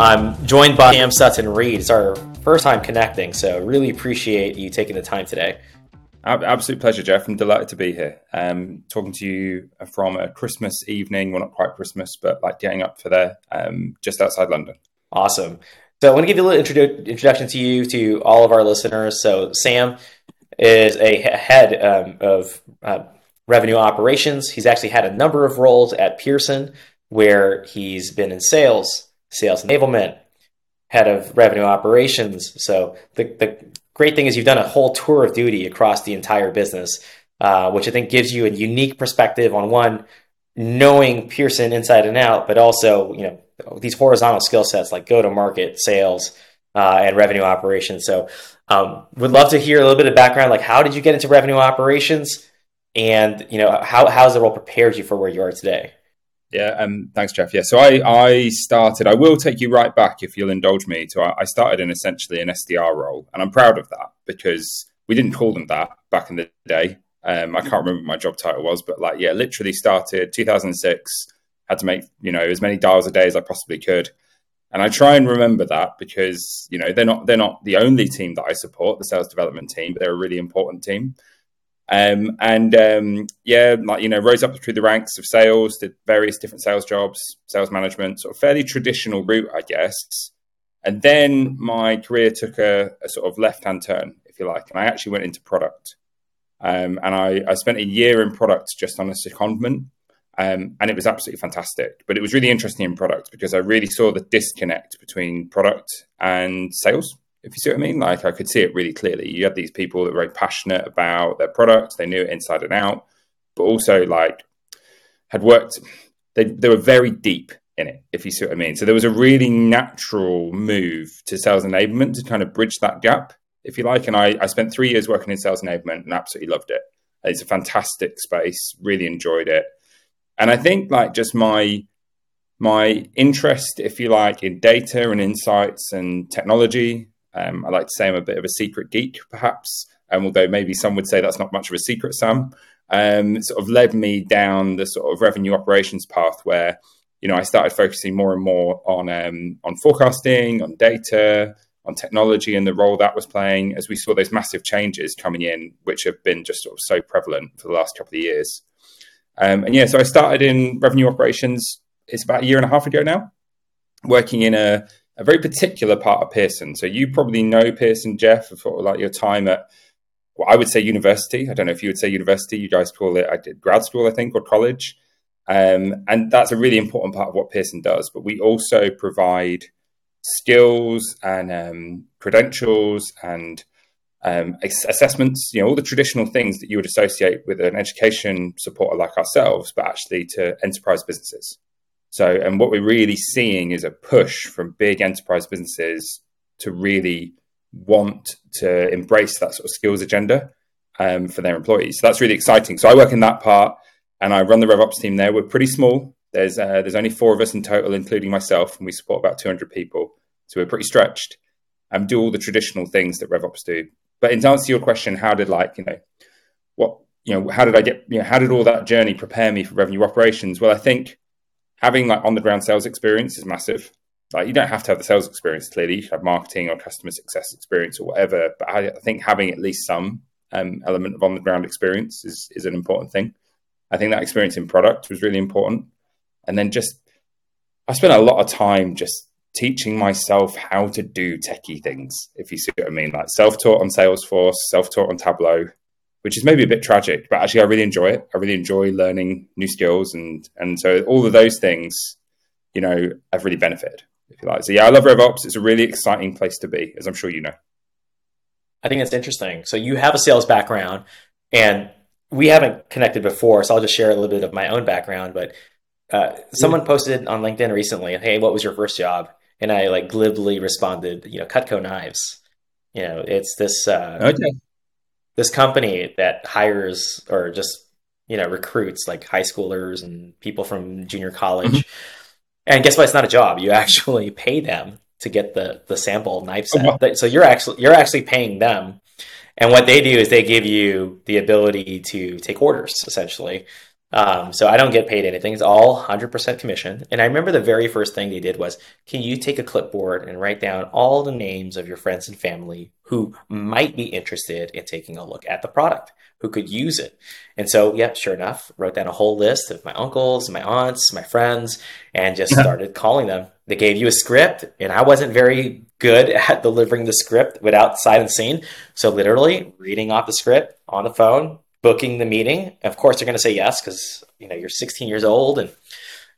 I'm joined by Sam Sutton-Reid. It's our first time connecting, so really appreciate you taking the time today. Absolute pleasure, Jeff. I'm delighted to be here. Um, talking to you from a Christmas evening. Well, not quite Christmas, but like getting up for there, um, just outside London. Awesome. So I want to give you a little introdu- introduction to you, to all of our listeners. So Sam is a head um, of uh, revenue operations. He's actually had a number of roles at Pearson, where he's been in sales, sales enablement, head of revenue operations. So the, the great thing is you've done a whole tour of duty across the entire business, uh, which I think gives you a unique perspective on one, knowing Pearson inside and out, but also, you know, these horizontal skill sets like go to market, sales, uh, and revenue operations. So, um, would love to hear a little bit of background. Like, how did you get into revenue operations, and you know, how how has the role prepared you for where you are today? Yeah, um, thanks, Jeff. Yeah, so I, I started, I will take you right back if you'll indulge me. To I started in essentially an SDR role, and I'm proud of that because we didn't call them that back in the day. Um, I can't remember what my job title was, but like, yeah, literally started 2006, had to make, you know, as many dials a day as I possibly could. And I try and remember that because, you know, they're not, they're not the only team that I support, the sales development team, but they're a really important team. Um, and um, yeah, like you know, rose up through the ranks of sales, did various different sales jobs, sales management, sort of fairly traditional route, I guess. And then my career took a, a sort of left-hand turn, if you like, and I actually went into product. Um, and I, I, spent a year in product just on a secondment, um, and it was absolutely fantastic. But it was really interesting in product because I really saw the disconnect between product and sales if you see what I mean. Like I could see it really clearly. You had these people that were very passionate about their products, they knew it inside and out, but also like had worked, they, they were very deep in it, if you see what I mean. So there was a really natural move to sales enablement to kind of bridge that gap, if you like. And I, I spent three years working in sales enablement and absolutely loved it. It's a fantastic space, really enjoyed it. And I think like just my my interest, if you like, in data and insights and technology um, I like to say I'm a bit of a secret geek, perhaps, um, although maybe some would say that's not much of a secret, Sam. Um, sort of led me down the sort of revenue operations path where, you know, I started focusing more and more on um, on forecasting, on data, on technology, and the role that was playing as we saw those massive changes coming in, which have been just sort of so prevalent for the last couple of years. Um, and yeah, so I started in revenue operations. It's about a year and a half ago now, working in a a very particular part of Pearson. So you probably know Pearson, Jeff, for like your time at, well, I would say university. I don't know if you would say university. You guys call it, I did grad school, I think, or college. Um, and that's a really important part of what Pearson does. But we also provide skills and um, credentials and um, assessments, you know, all the traditional things that you would associate with an education supporter like ourselves, but actually to enterprise businesses. So, and what we're really seeing is a push from big enterprise businesses to really want to embrace that sort of skills agenda um, for their employees. So that's really exciting. So I work in that part, and I run the RevOps team there. We're pretty small. There's uh, there's only four of us in total, including myself, and we support about 200 people. So we're pretty stretched and do all the traditional things that RevOps do. But in answer to your question, how did like you know what you know how did I get you know how did all that journey prepare me for revenue operations? Well, I think having like on the ground sales experience is massive. Like you don't have to have the sales experience clearly. You should have marketing or customer success experience or whatever. But I, think having at least some um, element of on the ground experience is is an important thing. I think that experience in product was really important. And then just I spent a lot of time just teaching myself how to do techie things, if you see what I mean. Like self taught on Salesforce, self taught on Tableau, which is maybe a bit tragic, but actually I really enjoy it. I really enjoy learning new skills and and so all of those things, you know, I've really benefited, if you like. So yeah, I love RevOps. It's a really exciting place to be, as I'm sure you know. I think that's interesting. So you have a sales background and we haven't connected before, so I'll just share a little bit of my own background. But uh, someone posted on LinkedIn recently, "Hey, what was your first job?" And I like glibly responded, "You know, Cutco knives." You know, it's this uh, okay this company that hires or just you know recruits like high schoolers and people from junior college. Mm-hmm. And guess what? It's not a job. You actually pay them to get the the sample knife set. Oh, wow. So you're actually you're actually paying them. And what they do is they give you the ability to take orders essentially. Um, so I don't get paid anything. It's all 100% commission. And I remember the very first thing they did was, can you take a clipboard and write down all the names of your friends and family who might be interested in taking a look at the product, who could use it? And so, yep, sure enough, wrote down a whole list of my uncles, my aunts, my friends, and just started calling them. They gave you a script, and I wasn't very good at delivering the script without sight and scene. So literally reading off the script on the phone, booking the meeting. Of course, they're going to say yes because you know you're 16 years old and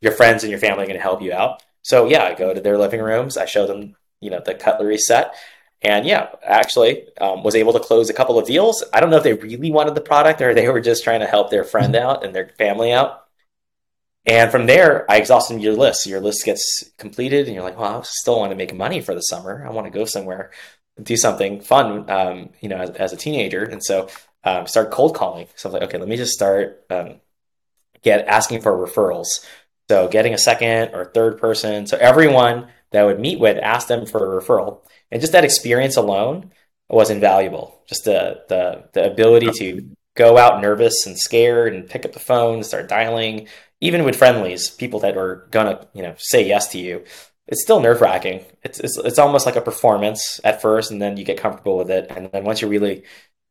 your friends and your family are going to help you out. So yeah, I go to their living rooms. I show them you know the cutlery set, and yeah, actually um, was able to close a couple of deals. I don't know if they really wanted the product or they were just trying to help their friend out and their family out. And from there, I exhausted your list. Your list gets completed, and you're like, "Well, I still want to make money for the summer. I want to go somewhere, do something fun, um, you know, as, as, a teenager." And so um, start cold calling. So I'm like, okay, let me just start um, get asking for referrals. So getting a second or third person. So everyone that I would meet with, ask them for a referral, and just that experience alone was invaluable. Just the the the ability to go out nervous and scared and pick up the phone, start dialing, even with friendlies, people that are gonna you know say yes to you. It's still nerve wracking. It's, it's it's almost like a performance at first, and then you get comfortable with it, and then once you really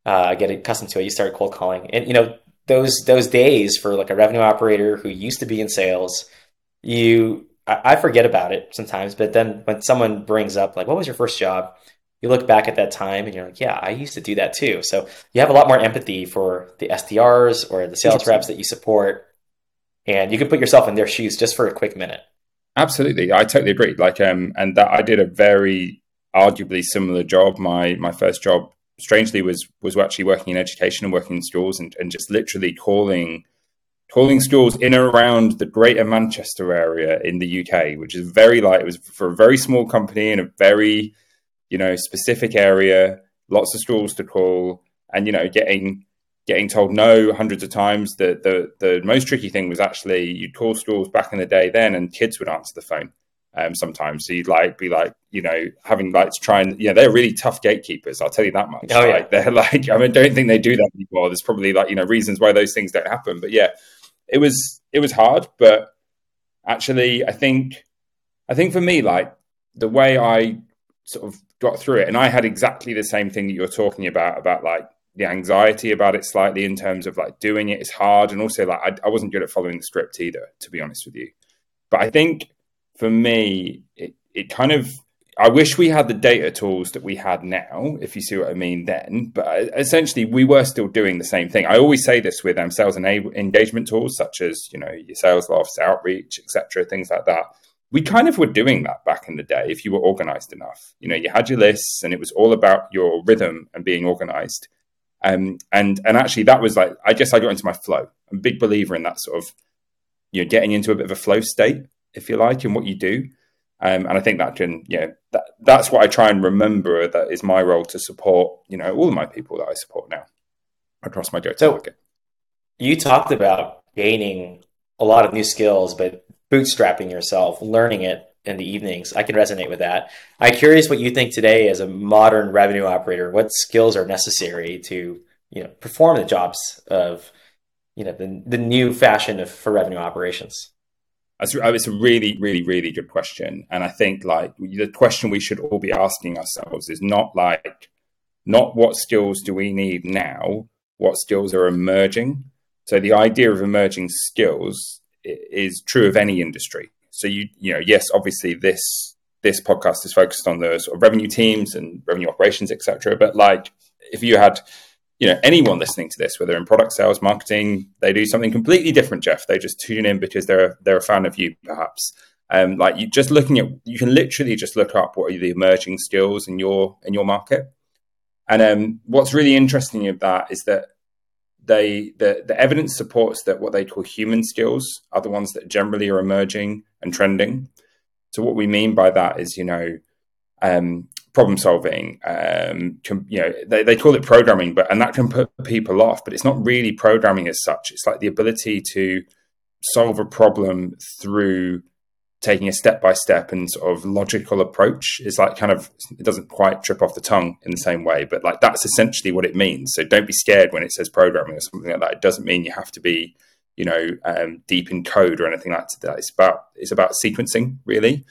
uh, get accustomed to it. You start cold calling, and you know those those days for like a revenue operator who used to be in sales, you I, I forget about it sometimes. But then when someone brings up like, "What was your first job?" You look back at that time and you're like, "Yeah, I used to do that too." So you have a lot more empathy for the SDRs or the sales reps that you support, and you can put yourself in their shoes just for a quick minute. Absolutely, I totally agree. Like, um, and that I did a very arguably similar job. My my first job strangely was was actually working in education and working in schools and, and just literally calling calling schools in and around the greater Manchester area in the UK, which is very light. It was for a very small company in a very, you know, specific area, lots of schools to call, and you know, getting getting told no hundreds of times. The the the most tricky thing was actually you'd call schools back in the day then, and kids would answer the phone um, sometimes. So you'd like be like, you know, having like to try and yeah, they're really tough gatekeepers. I'll tell you that much. Oh, yeah. Like, they're like, I mean, don't think they do that anymore. There's probably like you know reasons why those things don't happen. But yeah, it was it was hard, but actually, I think I think for me, like the way I sort of got through it, and I had exactly the same thing that you're talking about about like the anxiety about it slightly in terms of like doing it is hard and also like I, I wasn't good at following the script either to be honest with you but i think for me, it, it kind of I wish we had the data tools that we had now, if you see what I mean then. But essentially, we were still doing the same thing. I always say this with um, sales and engagement tools, such as you know your Salesloft, outreach, etc., things like that. We kind of were doing that back in the day if you were organized enough. You know, you had your lists, and it was all about your rhythm and being organized. Um, and and actually, that was like I guess I got into my flow. I'm a big believer in that sort of you know getting into a bit of a flow state if you like, in what you do. Um, and I think that can, you know, that, that's what I try and remember that is my role to support, you know, all of my people that I support now across my go to market. You talked about gaining a lot of new skills, but bootstrapping yourself, learning it in the evenings. I can resonate with that. I'm curious what you think today as a modern revenue operator. What skills are necessary to, you know, perform the jobs of, you know, the, the new fashion of, for revenue operations? Uh, it's a really, really, really good question. And I think like the question we should all be asking ourselves is not like, not what skills do we need now, what skills are emerging. So the idea of emerging skills is true of any industry. So you, you know, yes, obviously this this podcast is focused on the sort of revenue teams and revenue operations, etc. But like, if you had you know anyone listening to this whether in product sales marketing they do something completely different jeff. They just tune in because they're they're a fan of you perhaps. Um, like you just looking at you can literally just look up what are the emerging skills in your in your market. And um, what's really interesting of that is that they the, the evidence supports that what they call human skills are the ones that generally are emerging and trending. So what we mean by that is you know um, problem solving. Um, you know, they, they call it programming, but and that can put people off. But it's not really programming as such. It's like the ability to solve a problem through taking a step by step and sort of logical approach is like kind of it doesn't quite trip off the tongue in the same way but like that's essentially what it means so don't be scared when it says programming or something like that it doesn't mean you have to be you know, um, deep in code or anything like that. It's about it's about sequencing, really.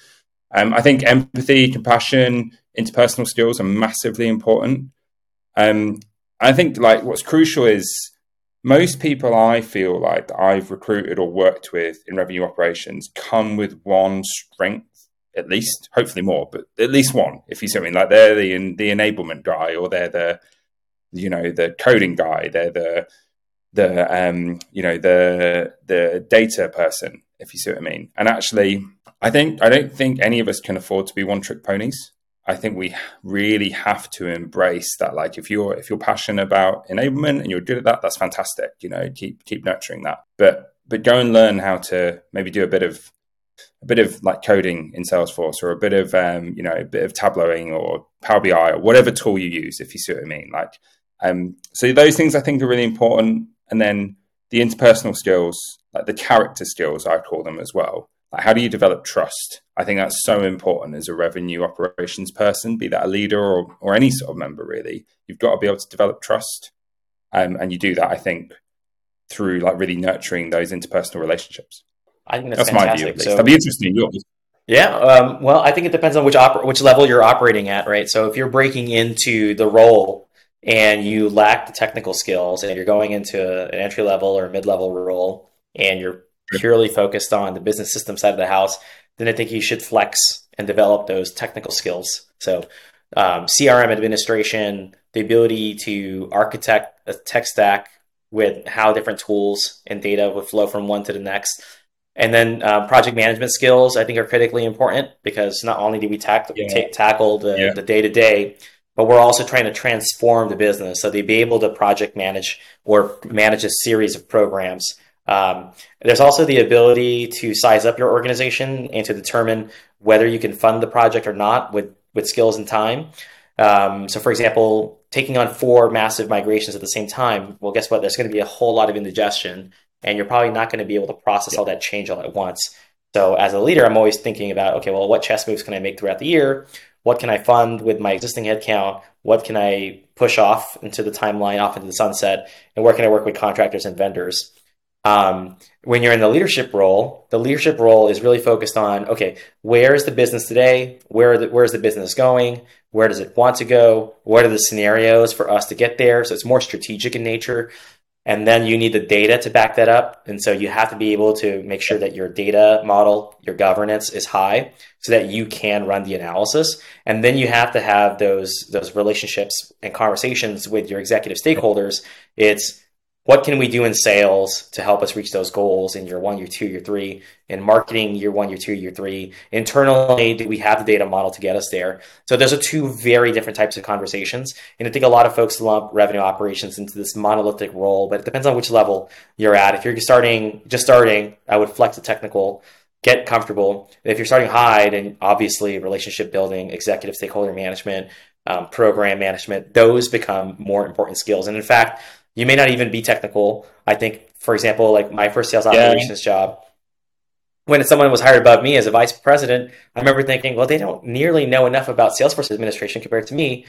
Um, I think empathy, compassion, interpersonal skills are massively important. Um, I think like what's crucial is most people I feel like I've recruited or worked with in revenue operations come with one strength at least, hopefully more, but at least one. If you see what I mean, like they're the the enablement guy, or they're the you know the coding guy, they're the the um you know the the data person. If you see what I mean, and actually, I think I don't think any of us can afford to be one trick ponies. I think we really have to embrace that. Like if you're if you're passionate about enablement and you're good at that, that's fantastic. You know, keep keep nurturing that. But but go and learn how to maybe do a bit of a bit of like coding in Salesforce or a bit of um, you know a bit of tableauing or Power BI or whatever tool you use, if you see what I mean. Like um, so those things I think are really important, and then the interpersonal skills, like the character skills, I call them as well. Like how do you develop trust? I think that's so important as a revenue operations person, be that a leader or or any sort of member. Really, you've got to be able to develop trust, um, and you do that, I think, through like really nurturing those interpersonal relationships. I think that's, that's my view. So, That'd be interesting. Yours. Yeah. Um, well, I think it depends on which op- which level you're operating at, right? So if you're breaking into the role and you lack the technical skills, and you're going into an entry level or mid level role, and you're purely focused on the business system side of the house, then I think you should flex and develop those technical skills. So um, CRM administration, the ability to architect a tech stack with how different tools and data would flow from one to the next and then uh, project management skills, I think, are critically important because not only do we tack- yeah. t- tackle the day to day, but we're also trying to transform the business. So to be able to project manage or manage a series of programs. Um, there's also the ability to size up your organization and to determine whether you can fund the project or not with, with skills and time. Um, so, for example, taking on four massive migrations at the same time, well, guess what? There's going to be a whole lot of indigestion and you're probably not going to be able to process all that change all at once. So as a leader, I'm always thinking about, okay, well, what chess moves can I make throughout the year? What can I fund with my existing headcount? What can I push off into the timeline, off into the sunset? And where can I work with contractors and vendors? Um, when you're in the leadership role, the leadership role is really focused on, okay, where is the business today? Where the, where is the business going? Where does it want to go? What are the scenarios for us to get there? So it's more strategic in nature and then you need the data to back that up. And so you have to be able to make sure that your data model your governance is high so that you can run the analysis. And then you have to have those those relationships and conversations with your executive stakeholders. It's what can we do in sales to help us reach those goals in year one, year two, year three? In marketing, year one, year two, year three. Internally, do we have the data model to get us there? So those are two very different types of conversations. And I think a lot of folks lump revenue operations into this monolithic role, but it depends on which level you're at. If you're starting, just starting, I would flex the technical, get comfortable. if you're starting high, then obviously relationship building, executive stakeholder management, um, program management, those become more important skills. And in fact, you may not even be technical. I think, for example, like my first sales operations yeah. job, when someone was hired above me as a vice president, I remember thinking, well, they don't nearly know enough about Salesforce administration compared to me.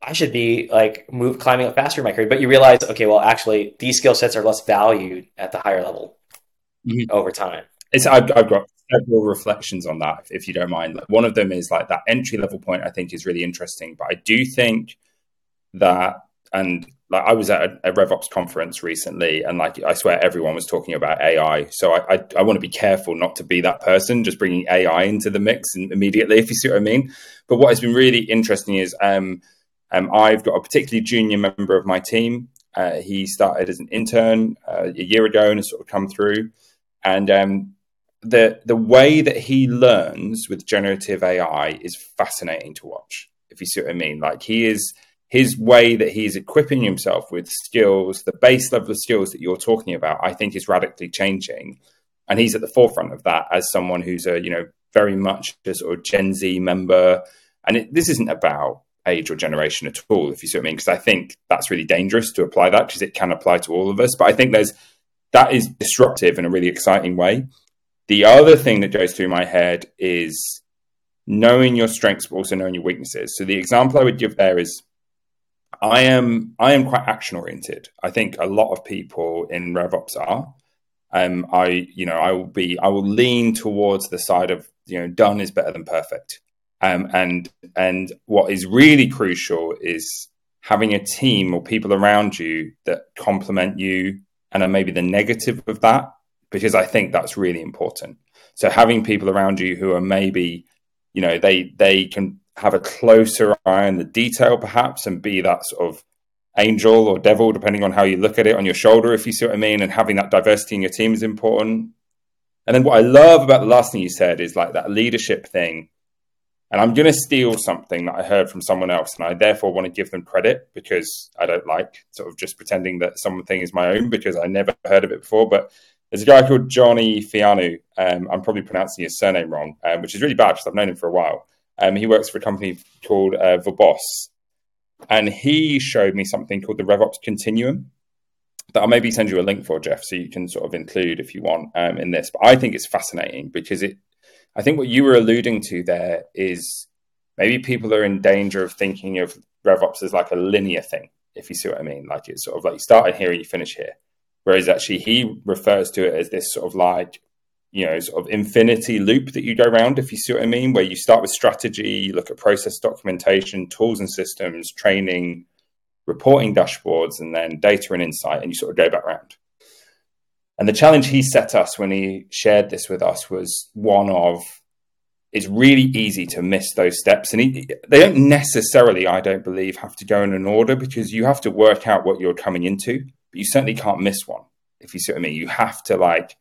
I should be like move climbing up faster in my career. But you realize, okay, well, actually, these skill sets are less valued at the higher level mm-hmm. over time. It's I've, I've, got several reflections on that, if you don't mind. Like, one of them is like that entry level point. I think is really interesting, but I do think that and like I was at a, a RevOps conference recently, and like I swear everyone was talking about AI. So I, I, I want to be careful not to be that person just bringing AI into the mix immediately, if you see what I mean. But what has been really interesting is um, um, I've got a particularly junior member of my team. Uh, he started as an intern uh, a year ago and has sort of come through. And um, the the way that he learns with generative AI is fascinating to watch. If you see what I mean, like he is his way that he's equipping himself with skills, the base level of skills that you're talking about, I think is radically changing. And he's at the forefront of that as someone who's a, you know, very much a sort of Gen Z member. And it, this isn't about age or generation at all, if you see what I mean, because I think that's really dangerous to apply that because it can apply to all of us. But I think there's that is disruptive in a really exciting way. The other thing that goes through my head is knowing your strengths, but also knowing your weaknesses. So the example I would give there is I am I am quite action oriented. I think a lot of people in RevOps are. Um, I you know I will be I will lean towards the side of you know done is better than perfect. Um, and and what is really crucial is having a team or people around you that complement you and are maybe the negative of that because I think that's really important. So having people around you who are maybe you know they they can have a closer eye on the detail, perhaps, and be that sort of angel or devil, depending on how you look at it, on your shoulder, if you see what I mean. And having that diversity in your team is important. And then what I love about the last thing you said is like that leadership thing. And I'm going to steal something that I heard from someone else, and I therefore want to give them credit because I don't like sort of just pretending that something is my own because I never heard of it before. But there's a guy called Johnny Fianu. Um, I'm probably pronouncing his surname wrong, um, which is really bad because I've known him for a while. Um, he works for a company called uh, Verbos, and he showed me something called the RevOps Continuum that I'll maybe send you a link for, Jeff, so you can sort of include if you want um, in this. But I think it's fascinating because it, I think what you were alluding to there is maybe people are in danger of thinking of RevOps as like a linear thing, if you see what I mean. Like it's sort of like you start here and you finish here. Whereas actually he refers to it as this sort of like you know sort of infinity loop that you go around if you see what i mean where you start with strategy you look at process documentation tools and systems training reporting dashboards and then data and insight and you sort of go back around. And the challenge he set us when he shared this with us was one of it's really easy to miss those steps. And he, they don't necessarily i don't believe have to go in an order because you have to work out what you're coming into but you certainly can't miss one if you see what i mean. You have to like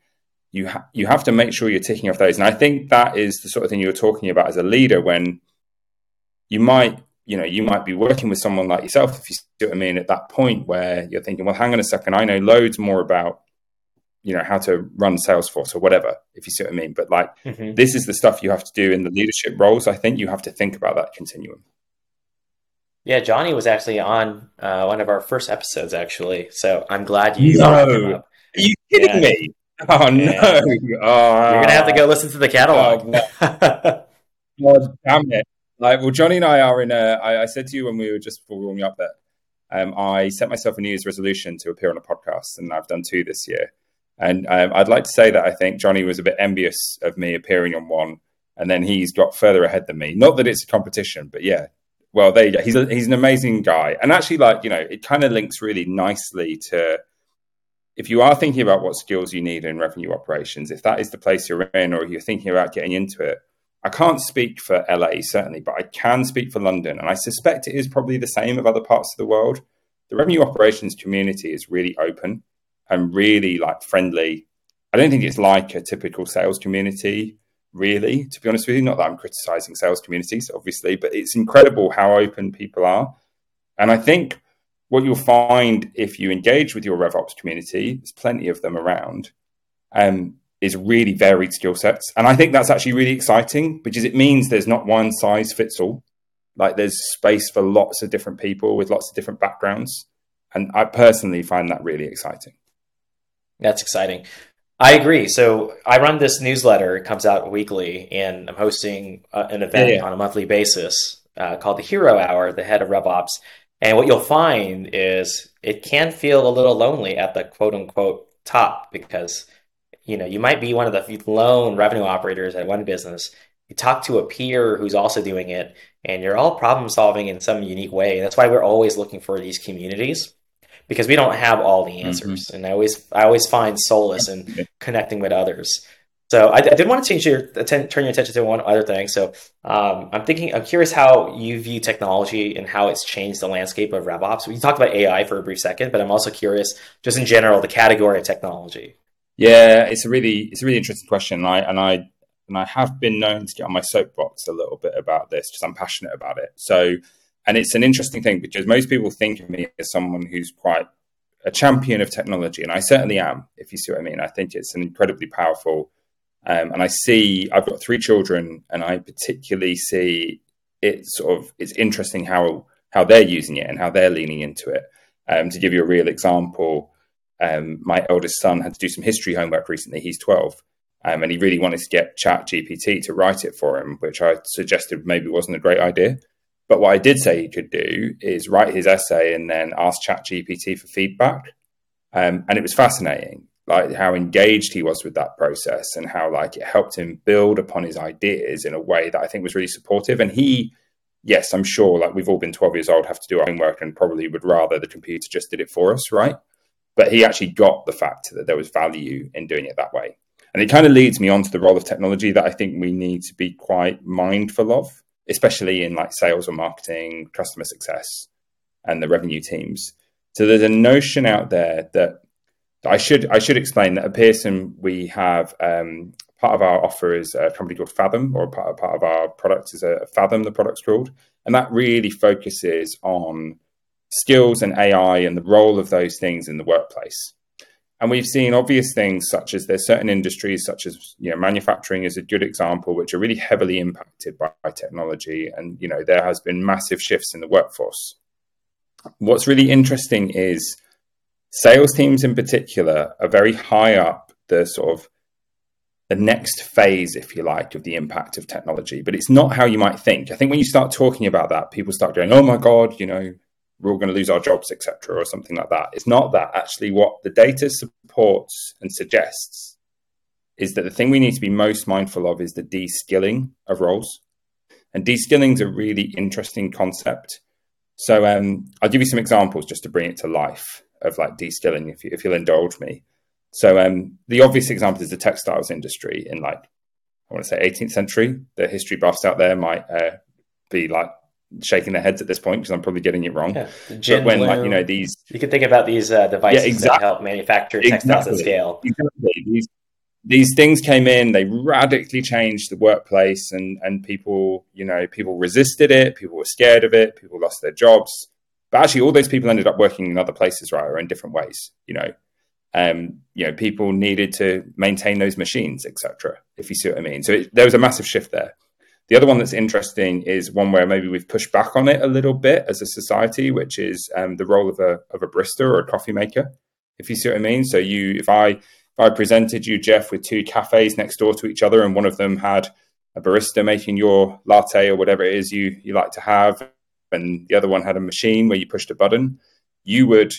you ha- you have to make sure you're ticking off those. And I think that is the sort of thing you're talking about as a leader when you might you know you might be working with someone like yourself if you see what I mean at that point where you're thinking, well, hang on a second, I know loads more about you know how to run Salesforce or whatever if you see what I mean. But like mm-hmm. this is the stuff you have to do in the leadership roles. I think you have to think about that continuum. Yeah, Johnny was actually on uh, one of our first episodes, actually. So I'm glad you. No, are you kidding yeah. me? Oh no! Oh, You're gonna have to go listen to the catalog. Oh, God damn it! Like, well, Johnny and I are in a. I, I said to you when we were just before we warming up that um, I set myself a New Year's resolution to appear on a podcast, and I've done two this year. And um, I'd like to say that I think Johnny was a bit envious of me appearing on one, and then he's got further ahead than me. Not that it's a competition, but yeah. Well, there you go. He's a, he's an amazing guy, and actually, like you know, it kind of links really nicely to if you are thinking about what skills you need in revenue operations, if that is the place you're in, or you're thinking about getting into it, I can't speak for LA certainly, but I can speak for London, and I suspect it is probably the same of other parts of the world. The revenue operations community is really open and really like friendly. I don't think it's like a typical sales community, really, to be honest with you. Not that I'm criticizing sales communities, obviously, but it's incredible how open people are. And I think what you'll find if you engage with your RevOps community, there's plenty of them around, um, is really varied skill sets. And I think that's actually really exciting because it means there's not one size fits all. Like there's space for lots of different people with lots of different backgrounds. And I personally find that really exciting. That's exciting. I agree. So I run this newsletter. It comes out weekly, and I'm hosting uh, an event yeah, yeah. on a monthly basis uh, called the Hero Hour, the head of RevOps. And what you'll find is it can feel a little lonely at the quote unquote top because you know you might be one of the lone revenue operators at one business. You talk to a peer who's also doing it, and you're all problem solving in some unique way. And That's why we're always looking for these communities because we don't have all the answers. Mm-hmm. And I always I always find solace in connecting with others. So I, I, did want to change your turn your attention to one other thing. So um, I'm thinking, I'm curious how you view technology and how it's changed the landscape of RevOps. We talked about AI for a brief second, but I'm also curious, just in general, the category of technology. Yeah, it's a really it's a really interesting question, and I and I and I have been known to get on my soapbox a little bit about this because I'm passionate about it. So, and it's an interesting thing because most people think of me as someone who's quite a champion of technology, and I certainly am. If you see what I mean, I think it's an incredibly powerful um, and I see I've got three children, and I particularly see it sort of it's interesting how how they're using it and how they're leaning into it. Um, to give you a real example, um, my eldest son had to do some history homework recently. He's twelve, um, and he really wanted to get Chat GPT to write it for him, which I suggested maybe wasn't a great idea. But what I did say he could do is write his essay and then ask Chat GPT for feedback. Um, and it was fascinating, like how engaged he was with that process and how like it helped him build upon his ideas in a way that I think was really supportive. And he, yes, I'm sure like we've all been 12 years old, have to do our homework and probably would rather the computer just did it for us, right? But he actually got the fact that there was value in doing it that way. And it kind of leads me on to the role of technology that I think we need to be quite mindful of especially in like sales or marketing, customer success, and the revenue teams. So there's a notion out there that I should I should explain that at Pearson we have um, part of our offer is a company called Faethm, or part of, part of our product is a Faethm. The product's called, and that really focuses on skills and AI and the role of those things in the workplace. And we've seen obvious things such as there's certain industries, such as you know, manufacturing is a good example, which are really heavily impacted by, by technology. And you know, there has been massive shifts in the workforce. What's really interesting is sales teams in particular are very high up the sort of the next phase, if you like, of the impact of technology. But it's not how you might think. I think when you start talking about that, people start going, "Oh my god, you know, we're all going to lose our jobs, etc., or something like that. It's not that. Actually, what the data supports and suggests is that the thing we need to be most mindful of is the de-skilling of roles. And de-skilling is a really interesting concept. So um, I'll give you some examples just to bring it to life of like de-skilling, if, you, if you'll indulge me. So um, the obvious example is the textiles industry in like I want to say 18th century. The history buffs out there might uh, be like shaking their heads at this point because I'm probably getting it wrong. Yeah. But when like you know these, you can think about these uh, devices yeah, exactly. that help manufacture textiles exactly. at scale. Exactly. These, these things came in, they radically changed the workplace, and and people, you know, people resisted it. People were scared of it. People lost their jobs. But actually, all those people ended up working in other places, right, or in different ways. You know, um, you know, people needed to maintain those machines, etc. If you see what I mean. So it, there was a massive shift there. The other one that's interesting is one where maybe we've pushed back on it a little bit as a society, which is um, the role of a of a barista or a coffee maker. If you see what I mean. So you, if I I presented you, Jeff, with two cafes next door to each other, and one of them had a barista making your latte or whatever it is you you like to have, and the other one had a machine where you pushed a button, you would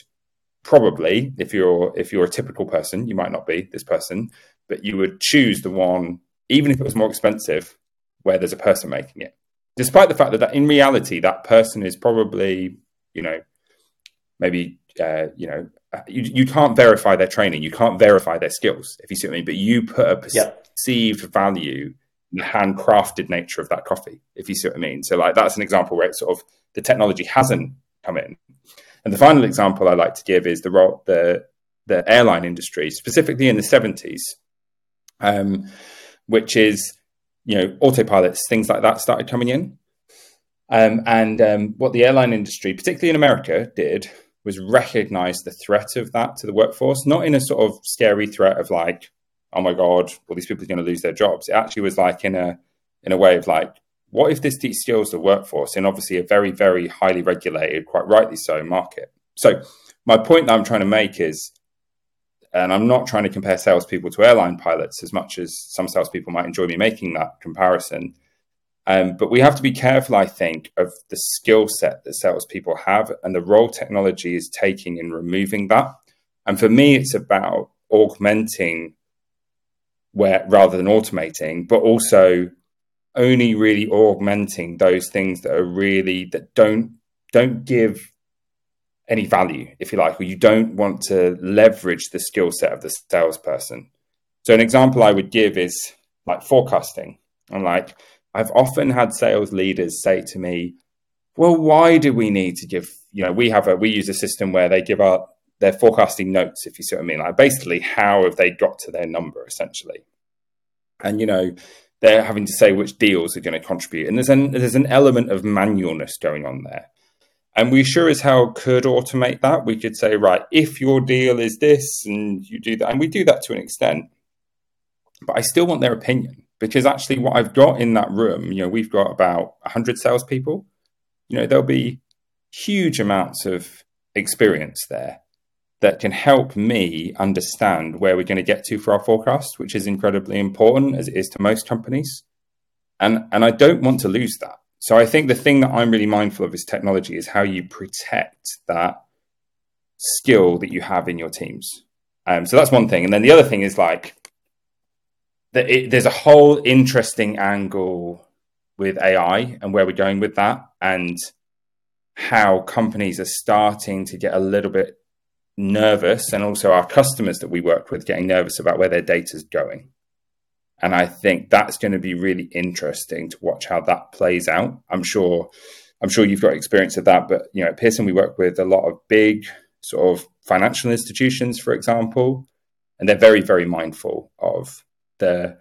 probably, if you're if you're a typical person, you might not be this person, but you would choose the one, even if it was more expensive, where there's a person making it, despite the fact that, that in reality that person is probably you know maybe uh, you know you, you can't verify their training, you can't verify their skills if you see what I mean, but you put a perceived yep. value in the handcrafted nature of that coffee, if you see what I mean. So like that's an example where it's sort of the technology hasn't come in. And the final example I like to give is the role the the airline industry, specifically in the 70s, um, which is you know, autopilots, things like that started coming in. Um, and um, what the airline industry, particularly in America, did was recognize the threat of that to the workforce, not in a sort of scary threat of like, oh my god, all these people are going to lose their jobs. It actually was like in a in a way of like, what if this de-skills the workforce in obviously a very very highly regulated, quite rightly so, market? So my point that I'm trying to make is and I'm not trying to compare salespeople to airline pilots as much as some salespeople might enjoy me making that comparison. Um, but we have to be careful, I think, of the skill set that salespeople have and the role technology is taking in removing that. And for me, it's about augmenting where rather than automating, but also only really augmenting those things that are really that don't don't give any value, if you like, or you don't want to leverage the skill set of the salesperson. So, an example I would give is like forecasting. And like, I've often had sales leaders say to me, well, why do we need to give, you know, we have a, we use a system where they give out their forecasting notes, if you see what I mean. Like, basically, how have they got to their number essentially? And, you know, they're having to say which deals are going to contribute. And there's an, there's an element of manualness going on there. And we sure as hell could automate that. We could say, right, if your deal is this and you do that, and we do that to an extent, but I still want their opinion because actually, what I've got in that room, you know, we've got about 100 salespeople, you know, there'll be huge amounts of experience there that can help me understand where we're going to get to for our forecast, which is incredibly important as it is to most companies. And, and I don't want to lose that. so I think the thing that I'm really mindful of is technology is how you protect that skill that you have in your teams. Um, so that's one thing, and then the other thing is like that it, there's a whole interesting angle with AI and where we're going with that, and how companies are starting to get a little bit nervous, and also our customers that we work with getting nervous about where their data is going. And I think that's going to be really interesting to watch how that plays out. I'm sure, I'm sure you've got experience of that, but you know, at Pearson we work with a lot of big sort of financial institutions, for example, and they're very, very mindful of the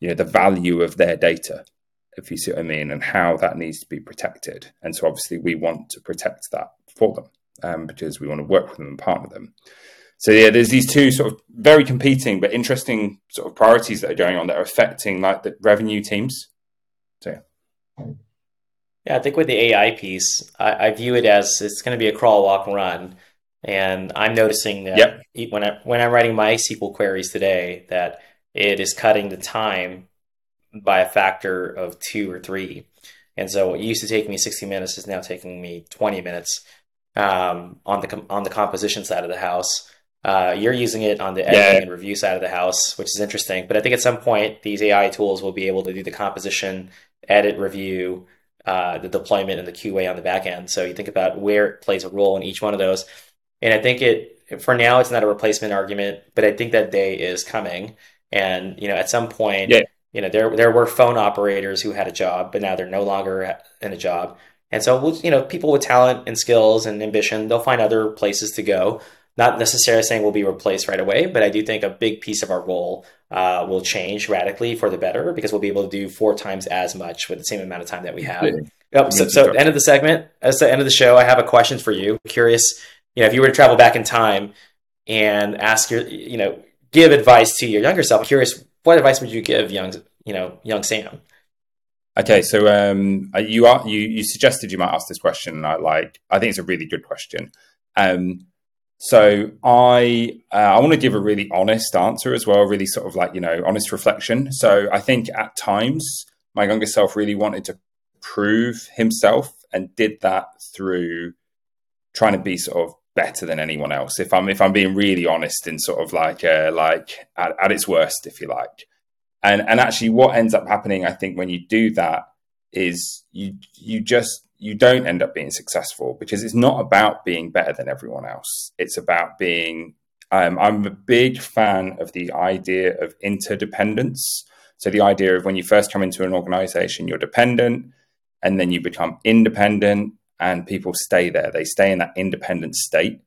you know the value of their data, if you see what I mean, and how that needs to be protected. And so obviously we want to protect that for them um, because we want to work with them and partner them so yeah, there's these two sort of very competing but interesting sort of priorities that are going on that are affecting like the revenue teams. So yeah, I think with the AI piece, I, I view it as it's going to be a crawl, walk, run, and I'm noticing that yep. when I when I'm writing my SQL queries today, that it is cutting the time by a factor of two or three. And so what used to take me 60 minutes is now taking me 20 minutes um, on the on the composition side of the house. Uh, you're using it on the editing yeah. and review side of the house, which is interesting. But I think at some point these AI tools will be able to do the composition, edit, review, uh, the deployment, and the QA on the back end. So you think about where it plays a role in each one of those. And I think it for now it's not a replacement argument, but I think that day is coming. And you know, at some point, yeah. you know, there there were phone operators who had a job, but now they're no longer in a job. And so, you know, people with talent and skills and ambition, they'll find other places to go not necessarily saying we'll be replaced right away, but I do think a big piece of our role uh, will change radically for the better because we'll be able to do four times as much with the same amount of time that we have. Yep. So, so end of the segment, as the end of the show, I have a question for you. Curious, you know, if you were to travel back in time and ask your, you know, give advice to your younger self, I'm curious, what advice would you give young, you know, young Sam? Okay, so um, you are you you suggested you might ask this question, and I like I think it's a really good question. Um, so I uh, I want to give a really honest answer as well, really sort of like you know honest reflection. So I think at times my younger self really wanted to prove himself and did that through trying to be sort of better than anyone else. If I'm if I'm being really honest in sort of like uh, like at, at its worst, if you like. And and actually, what ends up happening, I think, when you do that is you you just you don't end up being successful because it's not about being better than everyone else. It's about being. Um, I'm a big fan of the idea of interdependence. So the idea of when you first come into an organization, you're dependent, and then you become independent, and people stay there. They stay in that independent state,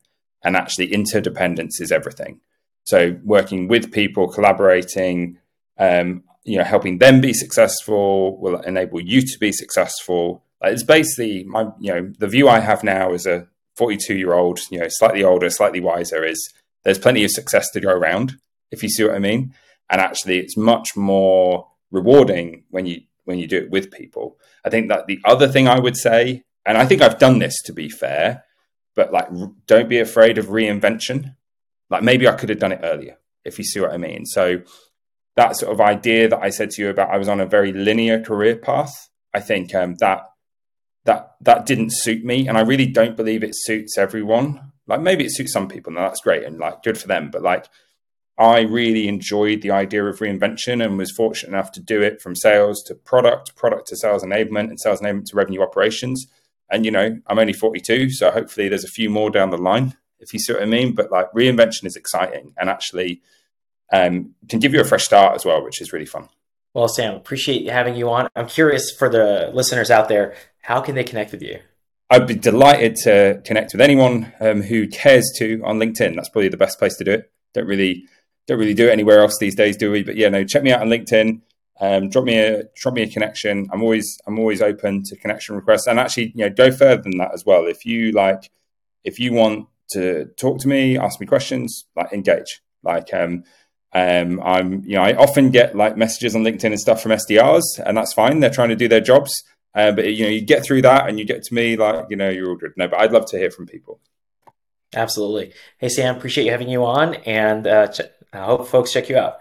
and actually interdependence is everything. So working with people, collaborating, um, you know, helping them be successful will enable you to be successful it's basically my, you know, the view I have now as a 42 year old, you know, slightly older, slightly wiser is there's plenty of success to go around, if you see what I mean. And actually, it's much more rewarding when you when you do it with people. I think that the other thing I would say, and I think I've done this to be fair, but like, don't be afraid of reinvention. Like maybe I could have done it earlier, if you see what I mean. So that sort of idea that I said to you about I was on a very linear career path, I think um, that that that didn't suit me and i really don't believe it suits everyone like maybe it suits some people and that's great and like good for them but like i really enjoyed the idea of reinvention and was fortunate enough to do it from sales to product product to sales enablement and sales enablement to revenue operations and you know i'm only 42 so hopefully there's a few more down the line if you see what i mean but like reinvention is exciting and actually um, can give you a fresh start as well which is really fun well, Sam, appreciate having you on. I'm curious for the listeners out there, how can they connect with you? I'd be delighted to connect with anyone um, who cares to on LinkedIn. That's probably the best place to do it. Don't really don't really do it anywhere else these days, do we? But yeah, no, check me out on LinkedIn. Um, drop me a drop me a connection. I'm always I'm always open to connection requests, and actually, you know, go further than that as well. If you like, if you want to talk to me, ask me questions, like engage. Like, um, um, I'm, you know, I often get like messages on LinkedIn and stuff from SDRs, and that's fine. They're trying to do their jobs, uh, but you know, you get through that, and you get to me, like, you know, you're all good. No, but I'd love to hear from people. Absolutely. Hey Sam, appreciate you having you on, and uh, ch- I hope folks check you out.